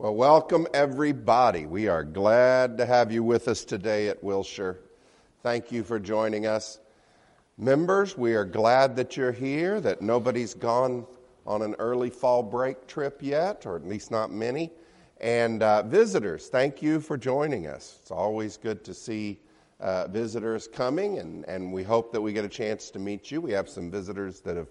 Well, welcome everybody. We are glad to have you with us today at Wilshire. Thank you for joining us. Members, we are glad that you're here, that nobody's gone on an early fall break trip yet, or at least not many. And uh, visitors, thank you for joining us. It's always good to see uh, visitors coming, and, and we hope that we get a chance to meet you. We have some visitors that have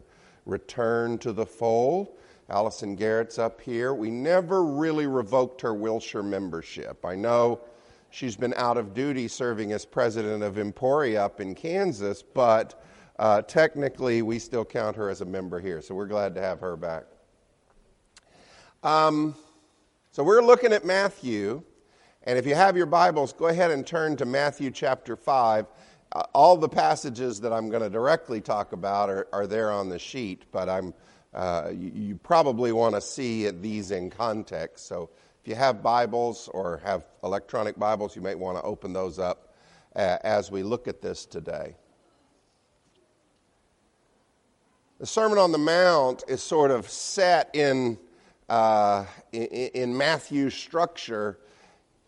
returned to the fold. Allison Garrett's up here. We never really revoked her Wilshire membership. I know she's been out of duty serving as president of Emporia up in Kansas, but uh, technically we still count her as a member here, so we're glad to have her back. Um, so we're looking at Matthew, and if you have your Bibles, go ahead and turn to Matthew chapter 5. Uh, all the passages that I'm going to directly talk about are, are there on the sheet, but I'm uh, you, you, probably want to see these in context. So if you have Bibles or have electronic Bibles, you might want to open those up uh, as we look at this today. The Sermon on the Mount is sort of set in, uh, in, in, Matthew's structure.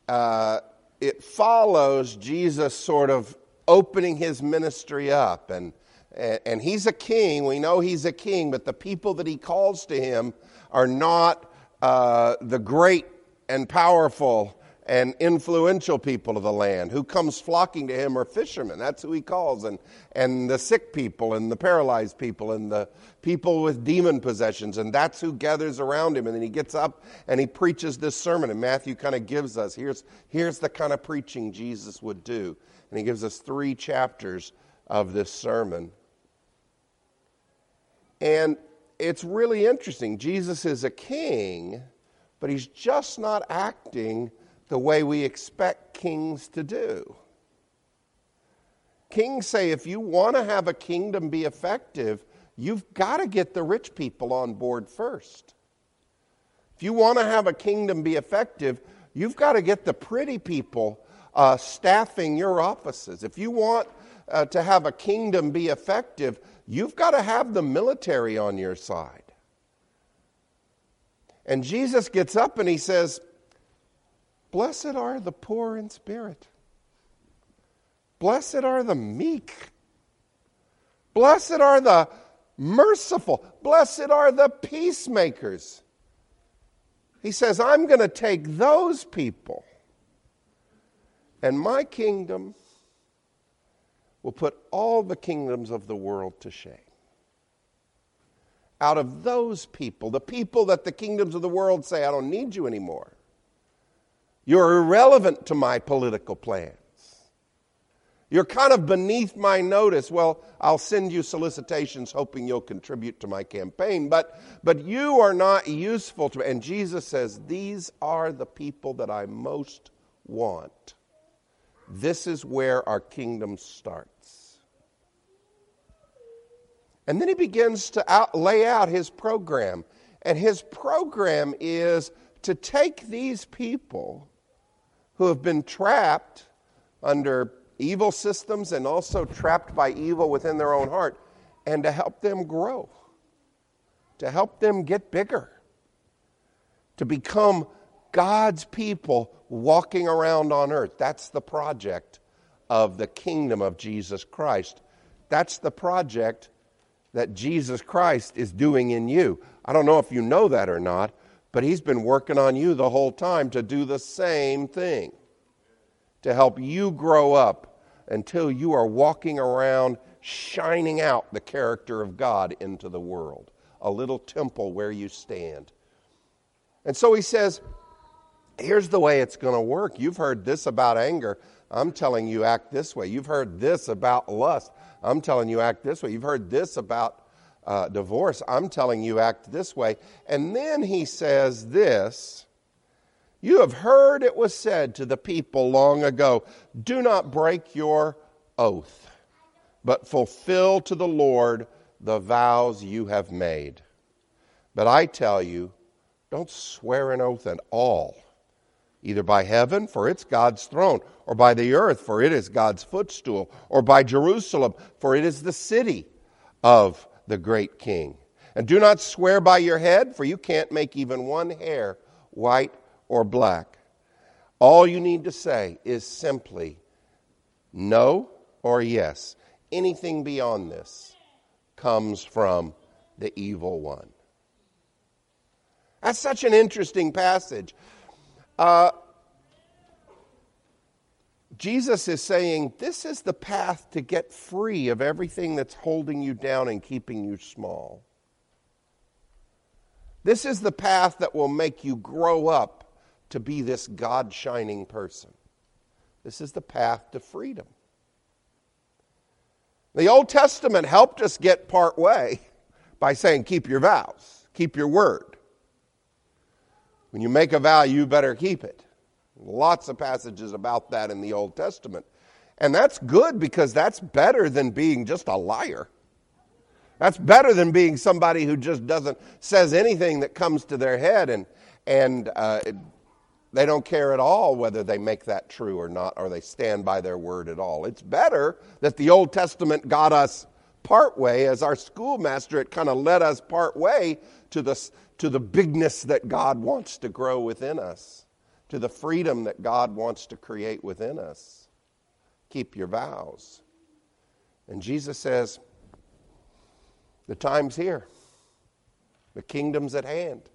Uh, it follows Jesus sort of opening his ministry up and and he's a king. We know he's a king, but the people that he calls to him are not uh, the great and powerful and influential people of the land. Who comes flocking to him are fishermen. That's who he calls. And, and the sick people and the paralyzed people and the people with demon possessions. And that's who gathers around him. And then he gets up and he preaches this sermon. And Matthew kind of gives us here's, here's the kind of preaching Jesus would do. And he gives us three chapters of this sermon. And it's really interesting. Jesus is a king, but he's just not acting the way we expect kings to do. Kings say if you want to have a kingdom be effective, you've got to get the rich people on board first. If you want to have a kingdom be effective, you've got to get the pretty people uh, staffing your offices. If you want uh, to have a kingdom be effective, you've got to have the military on your side. And Jesus gets up and he says, Blessed are the poor in spirit. Blessed are the meek. Blessed are the merciful. Blessed are the peacemakers. He says, I'm going to take those people and my kingdom will put all the kingdoms of the world to shame. Out of those people, the people that the kingdoms of the world say, I don't need you anymore, you're irrelevant to my political plans. You're kind of beneath my notice. Well, I'll send you solicitations hoping you'll contribute to my campaign, but, but you are not useful to me. And Jesus says, These are the people that I most want. This is where our kingdom starts. And then he begins to out, lay out his program. And his program is to take these people who have been trapped under evil systems and also trapped by evil within their own heart and to help them grow, to help them get bigger, to become God's people walking around on earth. That's the project of the kingdom of Jesus Christ. That's the project that Jesus Christ is doing in you. I don't know if you know that or not, but He's been working on you the whole time to do the same thing, to help you grow up until you are walking around shining out the character of God into the world, a little temple where you stand. And so He says, here's the way it's going to work. You've heard this about anger. I'm telling you, act this way. You've heard this about lust. I'm telling you, act this way. You've heard this about uh, divorce. I'm telling you, act this way. And then he says this You have heard it was said to the people long ago do not break your oath, but fulfill to the Lord the vows you have made. But I tell you, don't swear an oath at all either by heaven, for it's God's throne, or by the earth, for it is God's footstool, or by Jerusalem, for it is the city of the great king. And do not swear by your head, for you can't make even one hair white or black. All you need to say is simply no or yes. Anything beyond this comes from the evil one. That's such an interesting passage. Uh, Jesus is saying this is the path to get free of everything that's holding you down and keeping you small. This is the path that will make you grow up to be this God shining person. This is the path to freedom. The Old Testament helped us get part way by saying, keep your vows, keep your word. When you make a vow, you better keep it. Lots of passages about that in the Old Testament. And that's good because that's better than being just a liar. That's better than being somebody who just doesn't says anything that comes to their head and and uh, it, they don't care at all whether they make that true or not, or they stand by their word at all. It's better that the Old Testament got us part way as our schoolmaster. It kind of led us part way to the to the bigness that God wants to grow within us, to the freedom that God wants to create within us. Keep your vows. And Jesus says, the time's here. The kingdom's at hand.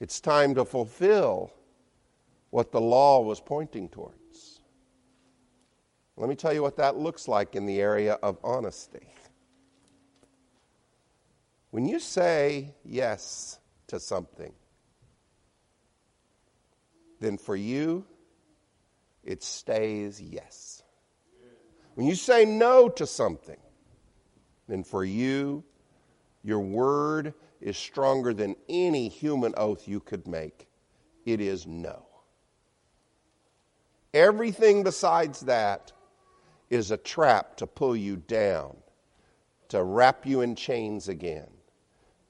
It's time to fulfill what the law was pointing towards. Let me tell you what that looks like in the area of honesty. When you say yes to something, then for you, it stays yes. When you say no to something, then for you, your word is stronger than any human oath you could make. It is no. Everything besides that is a trap to pull you down, to wrap you in chains again,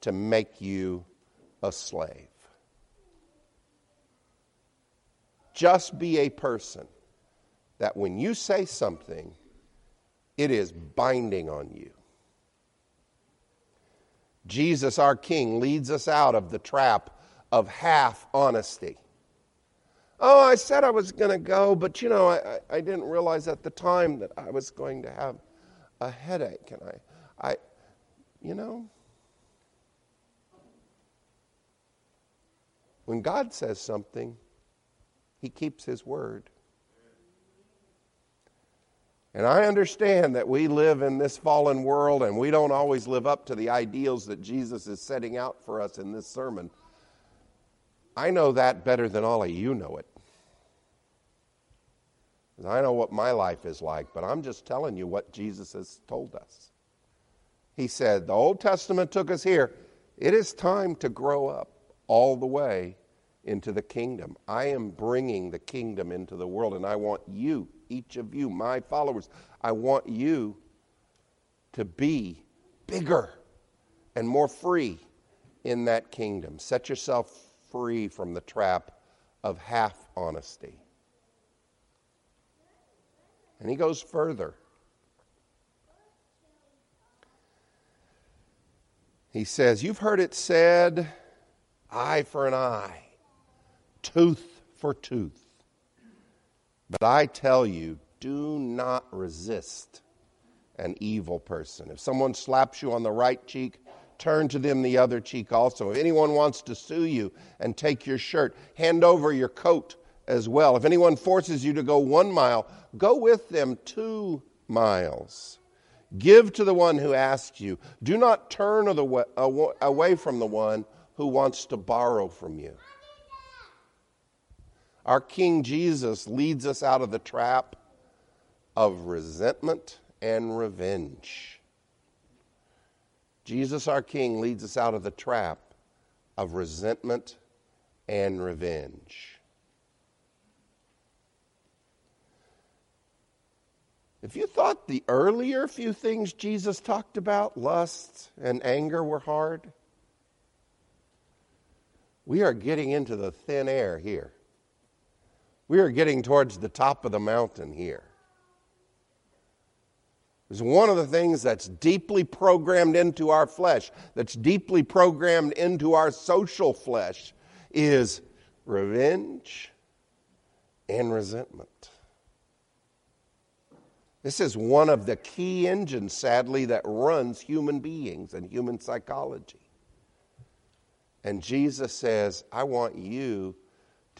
to make you a slave. Just be a person that when you say something, it is binding on you. Jesus, our King, leads us out of the trap of half honesty. Oh, I said I was going to go, but you know, I, I didn't realize at the time that I was going to have a headache. And I, I, you know, when God says something, He keeps His word. And I understand that we live in this fallen world and we don't always live up to the ideals that Jesus is setting out for us in this sermon. I know that better than all of you know it. I know what my life is like, but I'm just telling you what Jesus has told us. He said, The Old Testament took us here. It is time to grow up all the way into the kingdom. I am bringing the kingdom into the world, and I want you each of you, my followers. I want you to be bigger and more free in that kingdom. Set yourself free from the trap of half honesty. And he goes further. He says, You've heard it said, eye for an eye, tooth for tooth. But I tell you, do not resist an evil person. If someone slaps you on the right cheek, turn to them the other cheek also. If anyone wants to sue you and take your shirt, hand over your coat as well. If anyone forces you to go one mile, go with them two miles. Give to the one who asks you. Do not turn away from the one who wants to borrow from you. Our King Jesus leads us out of the trap of resentment and revenge. Jesus, our King, leads us out of the trap of resentment and revenge. If you thought the earlier few things Jesus talked about, lust and anger, were hard, we are getting into the thin air here. We are getting towards the top of the mountain here. It's one of the things that's deeply programmed into our flesh, that's deeply programmed into our social flesh, is revenge, and resentment. This is one of the key engines, sadly, that runs human beings and human psychology. And Jesus says, I want you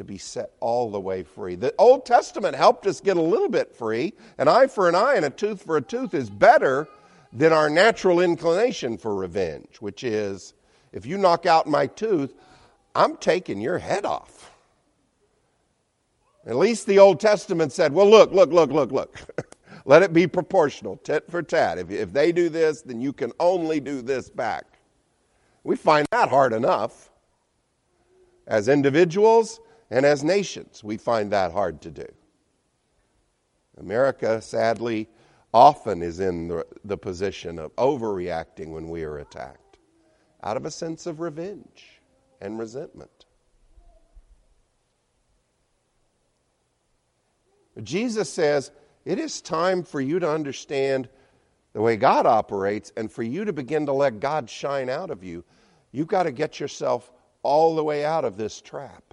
to be set all the way free. The Old Testament helped us get a little bit free. An eye for an eye and a tooth for a tooth is better than our natural inclination for revenge, which is if you knock out my tooth, I'm taking your head off. At least the Old Testament said, well, look, look, look, look, look. Let it be proportional, tit for tat. If, if they do this, then you can only do this back. We find that hard enough. As individuals and as nations, we find that hard to do. America, sadly, often is in the, the position of overreacting when we are attacked out of a sense of revenge and resentment. Jesus says, it is time for you to understand the way God operates and for you to begin to let God shine out of you. You've got to get yourself all the way out of this trap.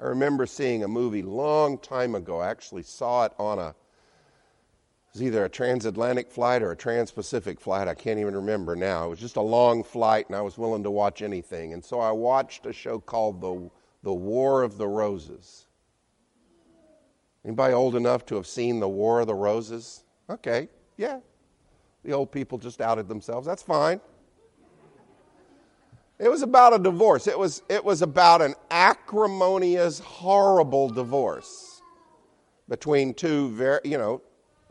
I remember seeing a movie long time ago. I actually saw it on a it was either a transatlantic flight or a trans-Pacific flight. I can't even remember now. It was just a long flight and I was willing to watch anything. And so I watched a show called The the War of the Roses. Anybody old enough to have seen The War of the Roses? Okay, yeah. The old people just outed themselves. That's fine. It was about a divorce. It was, it was about an acrimonious, horrible divorce between two very, you know,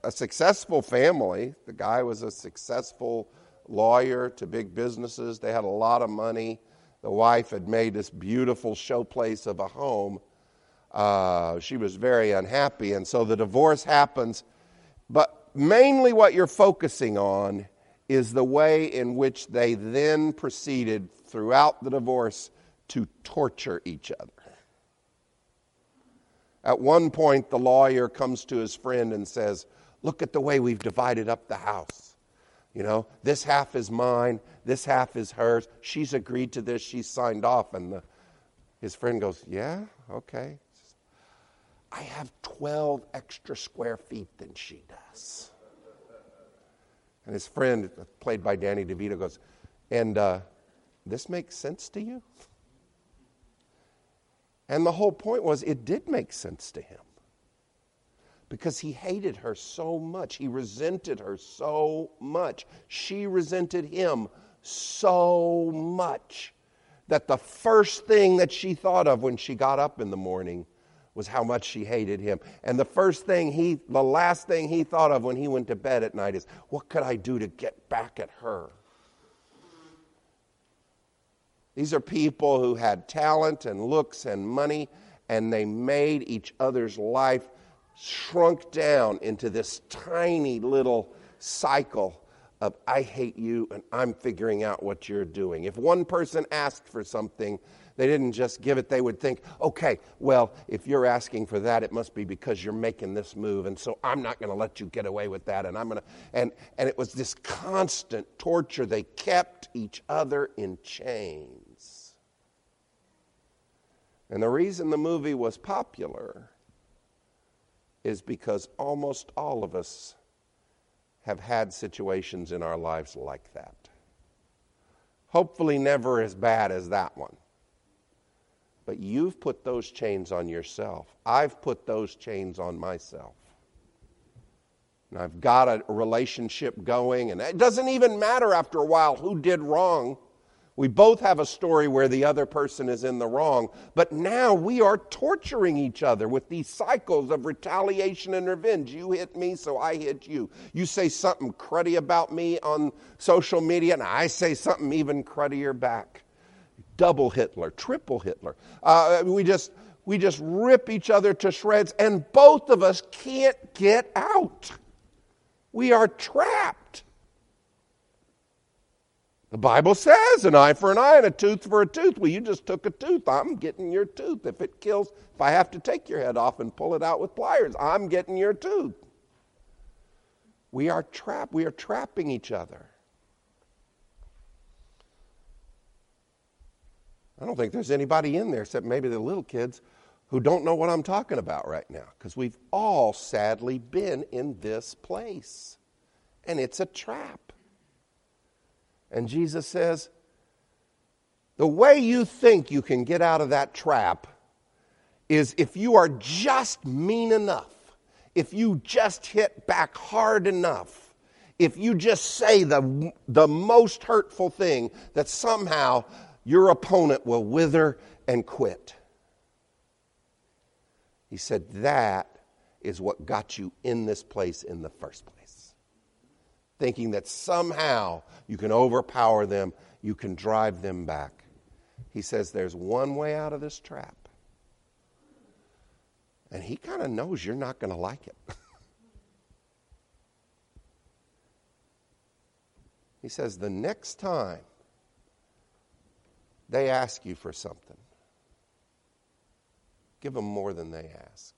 a successful family. The guy was a successful lawyer to big businesses. They had a lot of money the wife had made this beautiful showplace of a home. Uh, she was very unhappy, and so the divorce happens. But mainly, what you're focusing on is the way in which they then proceeded throughout the divorce to torture each other. At one point, the lawyer comes to his friend and says, Look at the way we've divided up the house. You know, this half is mine, this half is hers. She's agreed to this, she's signed off. And the, his friend goes, Yeah, okay. I have 12 extra square feet than she does. And his friend, played by Danny DeVito, goes, And uh, this makes sense to you? And the whole point was, it did make sense to him because he hated her so much. He resented her so much. She resented him so much that the first thing that she thought of when she got up in the morning was how much she hated him. And the first thing he, the last thing he thought of when he went to bed at night is, what could I do to get back at her? These are people who had talent and looks and money, and they made each other's life shrunk down into this tiny little cycle of I hate you and I'm figuring out what you're doing. If one person asked for something, they didn't just give it, they would think, okay, well, if you're asking for that, it must be because you're making this move, and so I'm not going to let you get away with that, and I'm going to. And, and it was this constant torture. They kept each other in chains. And the reason the movie was popular is because almost all of us have had situations in our lives like that. Hopefully, never as bad as that one. But you've put those chains on yourself. I've put those chains on myself. And I've got a relationship going, and it doesn't even matter after a while who did wrong. We both have a story where the other person is in the wrong, but now we are torturing each other with these cycles of retaliation and revenge. You hit me, so I hit you. You say something cruddy about me on social media, and I say something even cruddier back. Double Hitler, triple Hitler. Uh, we just we just rip each other to shreds, and both of us can't get out. We are trapped. The Bible says an eye for an eye and a tooth for a tooth. Well, you just took a tooth. I'm getting your tooth. If it kills, if I have to take your head off and pull it out with pliers, I'm getting your tooth. We are trapped. We are trapping each other. I don't think there's anybody in there except maybe the little kids who don't know what I'm talking about right now because we've all sadly been in this place. And it's a trap. And Jesus says, the way you think you can get out of that trap is if you are just mean enough, if you just hit back hard enough, if you just say the, the most hurtful thing, that somehow your opponent will wither and quit. He said, That is what got you in this place in the first place. Thinking that somehow you can overpower them, you can drive them back. He says, There's one way out of this trap. And he kind of knows you're not going to like it. he says, The next time they ask you for something, give them more than they ask.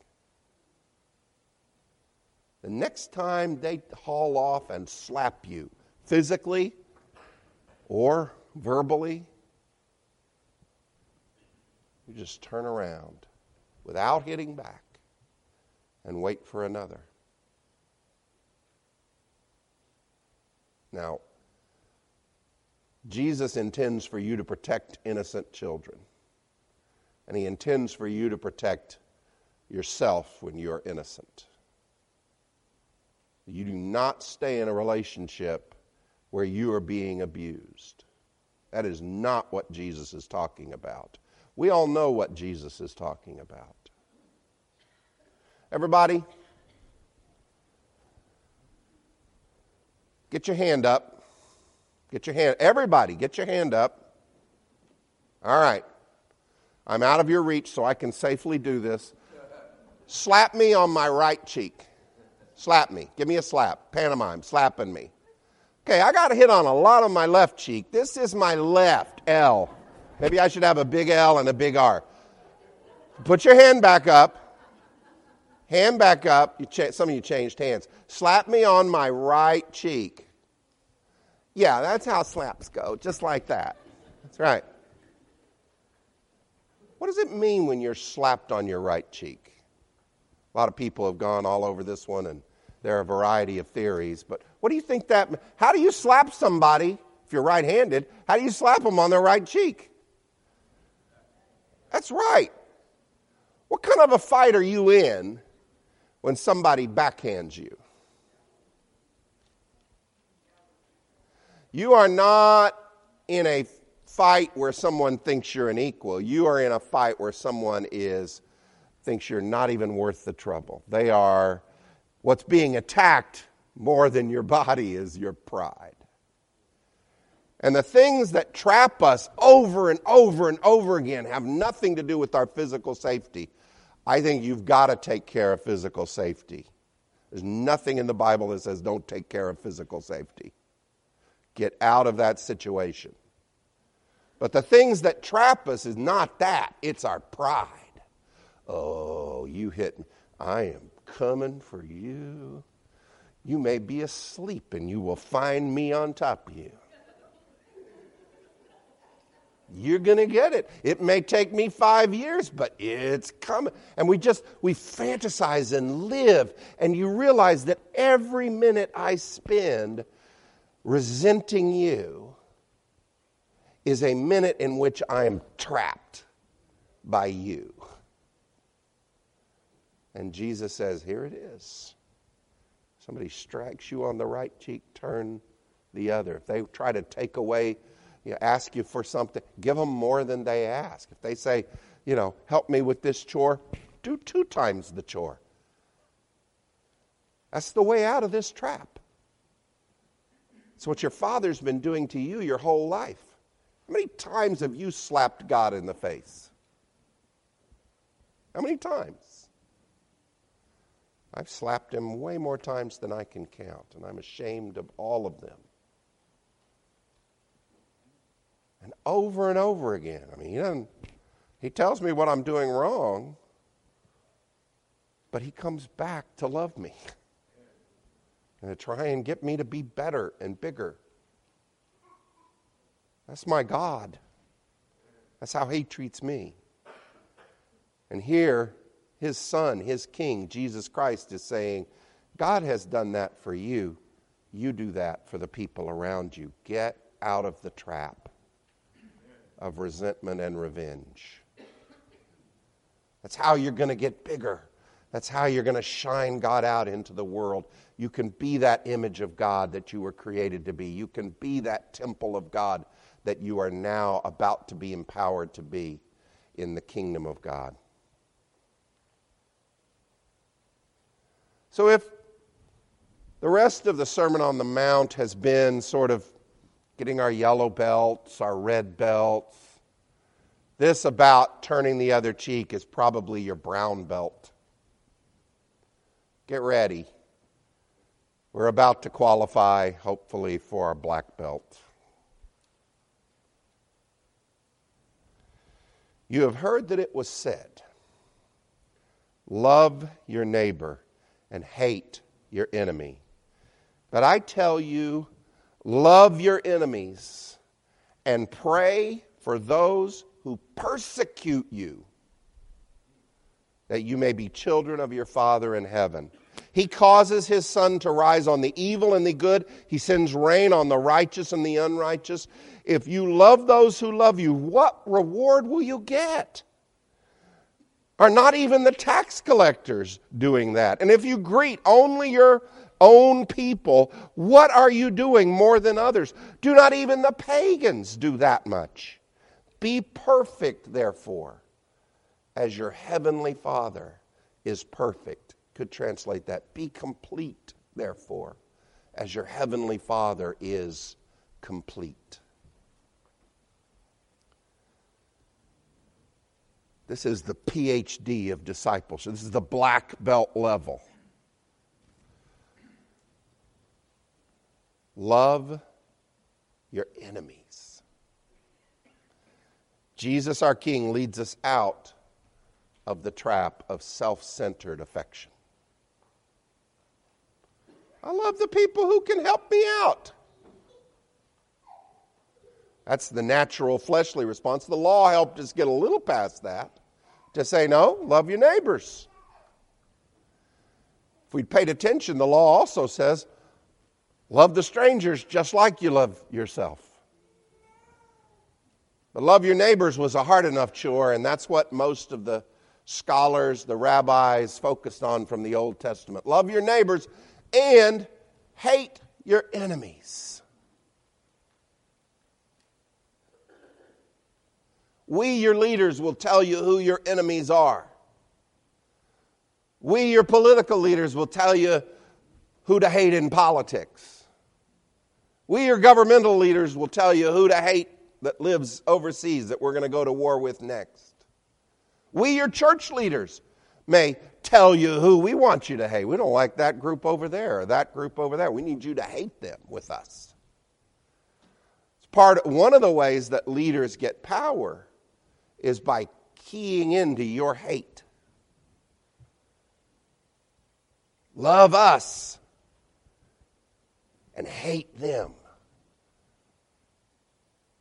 The next time they haul off and slap you, physically or verbally, you just turn around without hitting back and wait for another. Now, Jesus intends for you to protect innocent children. And he intends for you to protect yourself when you're innocent. You do not stay in a relationship where you are being abused. That is not what Jesus is talking about. We all know what Jesus is talking about. Everybody, get your hand up. Get your hand, everybody, get your hand up. All right. I'm out of your reach, so I can safely do this. Slap me on my right cheek. Slap me. Give me a slap. Pantomime, slapping me. Okay, I got hit on a lot on my left cheek. This is my left L. Maybe I should have a big L and a big R. Put your hand back up. Hand back up. Cha- some of you changed hands. Slap me on my right cheek. Yeah, that's how slaps go, just like that. That's right. What does it mean when you're slapped on your right cheek? A lot of people have gone all over this one, and there are a variety of theories. But what do you think that? How do you slap somebody if you're right-handed? How do you slap them on their right cheek? That's right. What kind of a fight are you in when somebody backhands you? You are not in a fight where someone thinks you're an equal. You are in a fight where someone is thinks you're not even worth the trouble. They are what's being attacked more than your body is your pride. And the things that trap us over and over and over again have nothing to do with our physical safety. I think you've got to take care of physical safety. There's nothing in the Bible that says don't take care of physical safety get out of that situation. But the things that trap us is not that, it's our pride. Oh, you hit me. I am coming for you. You may be asleep and you will find me on top of you. You're going to get it. It may take me five years, but it's coming. And we just, we fantasize and live. And you realize that every minute I spend resenting you is a minute in which I am trapped by you. And Jesus says, Here it is. Somebody strikes you on the right cheek, turn the other. If they try to take away, you know, ask you for something, give them more than they ask. If they say, you know, help me with this chore, do two times the chore. That's the way out of this trap. It's what your father's been doing to you your whole life. How many times have you slapped God in the face? How many times? I've slapped him way more times than I can count, and I'm ashamed of all of them. And over and over again. I mean, he doesn't, he tells me what I'm doing wrong, but he comes back to love me. and to try and get me to be better and bigger. That's my God. That's how he treats me. And here, his son, his king, Jesus Christ, is saying, God has done that for you. You do that for the people around you. Get out of the trap of resentment and revenge. That's how you're going to get bigger. That's how you're going to shine God out into the world. You can be that image of God that you were created to be. You can be that temple of God that you are now about to be empowered to be in the kingdom of God. So, if the rest of the Sermon on the Mount has been sort of getting our yellow belts, our red belts, this about turning the other cheek is probably your brown belt. Get ready. We're about to qualify, hopefully, for our black belt. You have heard that it was said, Love your neighbor and hate your enemy. But I tell you, love your enemies and pray for those who persecute you, that you may be children of your Father in heaven. He causes his sun to rise on the evil and the good. He sends rain on the righteous and the unrighteous. If you love those who love you, what reward will you get? Are not even the tax collectors doing that? And if you greet only your own people, what are you doing more than others? Do not even the pagans do that much. Be perfect, therefore, as your heavenly Father is perfect. Could translate that. Be complete, therefore, as your heavenly Father is complete. This is the PhD of discipleship. This is the black belt level. Love your enemies. Jesus, our King, leads us out of the trap of self centered affection. I love the people who can help me out. That's the natural fleshly response. The law helped us get a little past that to say, no, love your neighbors. If we'd paid attention, the law also says, love the strangers just like you love yourself. But love your neighbors was a hard enough chore, and that's what most of the scholars, the rabbis focused on from the Old Testament. Love your neighbors and hate your enemies. We, your leaders, will tell you who your enemies are. We, your political leaders, will tell you who to hate in politics. We, your governmental leaders, will tell you who to hate that lives overseas that we're going to go to war with next. We, your church leaders, may tell you who we want you to hate. We don't like that group over there or that group over there. We need you to hate them with us. It's part one of the ways that leaders get power is by keying into your hate. Love us and hate them.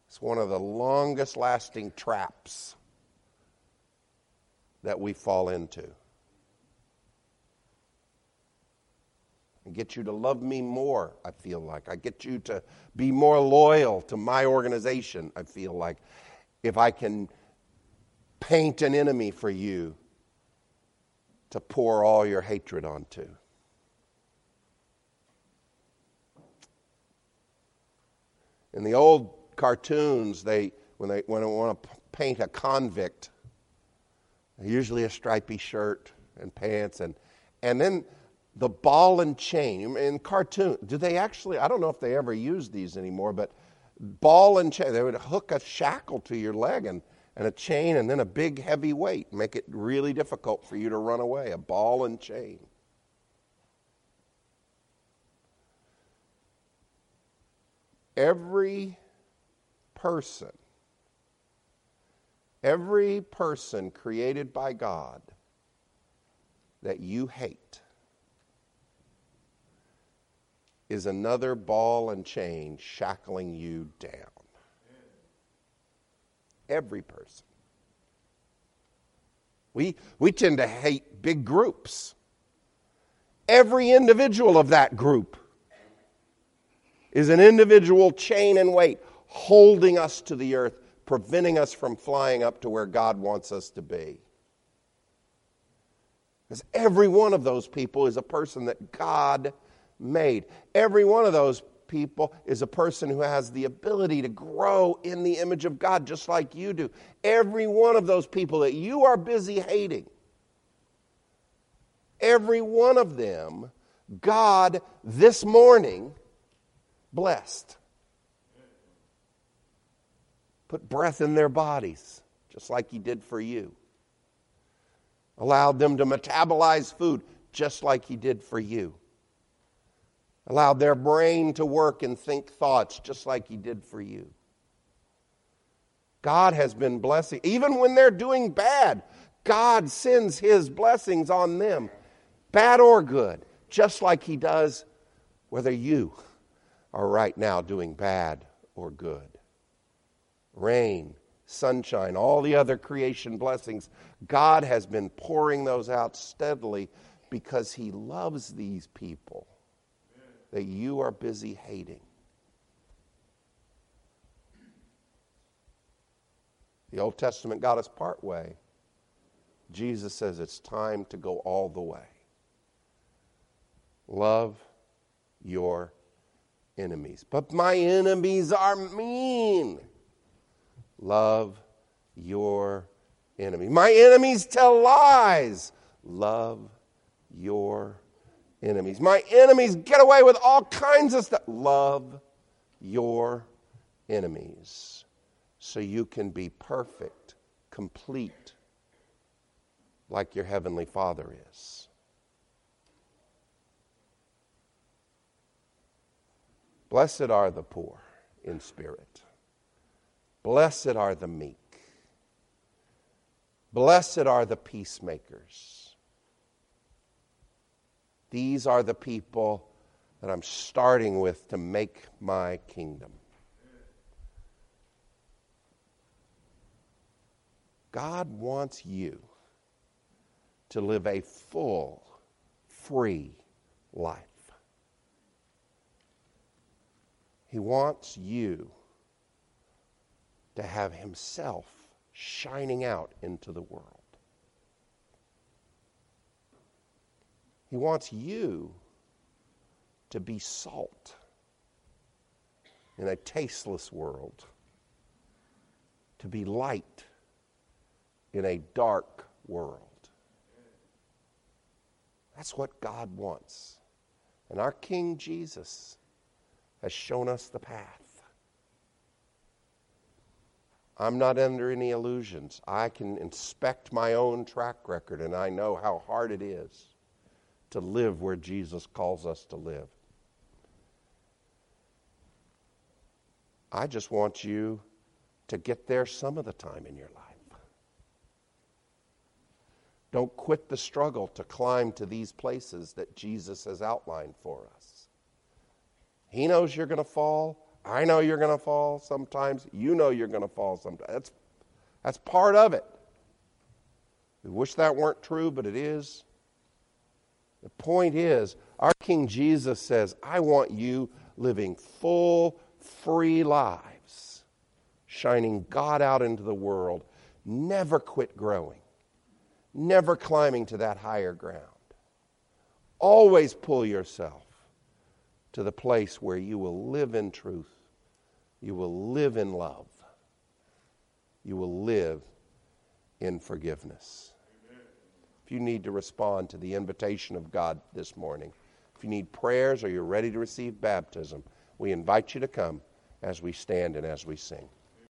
It's one of the longest lasting traps that we fall into. I get you to love me more, I feel like. I get you to be more loyal to my organization, I feel like. If I can paint an enemy for you to pour all your hatred onto. In the old cartoons, they when they when they want to paint a convict, usually a stripy shirt and pants, and and then the ball and chain in cartoon. Do they actually? I don't know if they ever use these anymore, but ball and chain. They would hook a shackle to your leg and and a chain and then a big heavy weight make it really difficult for you to run away a ball and chain every person every person created by god that you hate is another ball and chain shackling you down Every person. We, we tend to hate big groups. Every individual of that group is an individual chain and weight holding us to the earth, preventing us from flying up to where God wants us to be. Because every one of those people is a person that God made. Every one of those people is a person who has the ability to grow in the image of God just like you do. Every one of those people that you are busy hating, every one of them, God this morning blessed. Put breath in their bodies, just like He did for you. Allowed them to metabolize food, just like He did for you allowed their brain to work and think thoughts just like He did for you. God has been blessing, even when they're doing bad, God sends His blessings on them, bad or good, just like He does whether you are right now doing bad or good. Rain, sunshine, all the other creation blessings, God has been pouring those out steadily because He loves these people that you are busy hating. The Old Testament got us part way. Jesus says it's time to go all the way. Love your enemies. But my enemies are mean. Love your enemy. My enemies tell lies. Love your enemies. My enemies get away with all kinds of stuff. Love your enemies so you can be perfect, complete, like your Heavenly Father is. Blessed are the poor in spirit. Blessed are the meek. Blessed are the peacemakers. These are the people that I'm starting with to make my kingdom. God wants you to live a full, free life. He wants you to have Himself shining out into the world. He wants you to be salt in a tasteless world, to be light in a dark world. That's what God wants. And our King Jesus has shown us the path. I'm not under any illusions. I can inspect my own track record and I know how hard it is to live where Jesus calls us to live. I just want you to get there some of the time in your life. Don't quit the struggle to climb to these places that Jesus has outlined for us. He knows you're going to fall. I know you're going to fall sometimes. You know you're going to fall sometimes. That's, that's part of it. We wish that weren't true, but it is. The point is, our King Jesus says, I want you living full, free lives, shining God out into the world. Never quit growing, never climbing to that higher ground. Always pull yourself to the place where you will live in truth, you will live in love, you will live in forgiveness if you need to respond to the invitation of God this morning, if you need prayers or you're ready to receive baptism, we invite you to come as we stand and as we sing.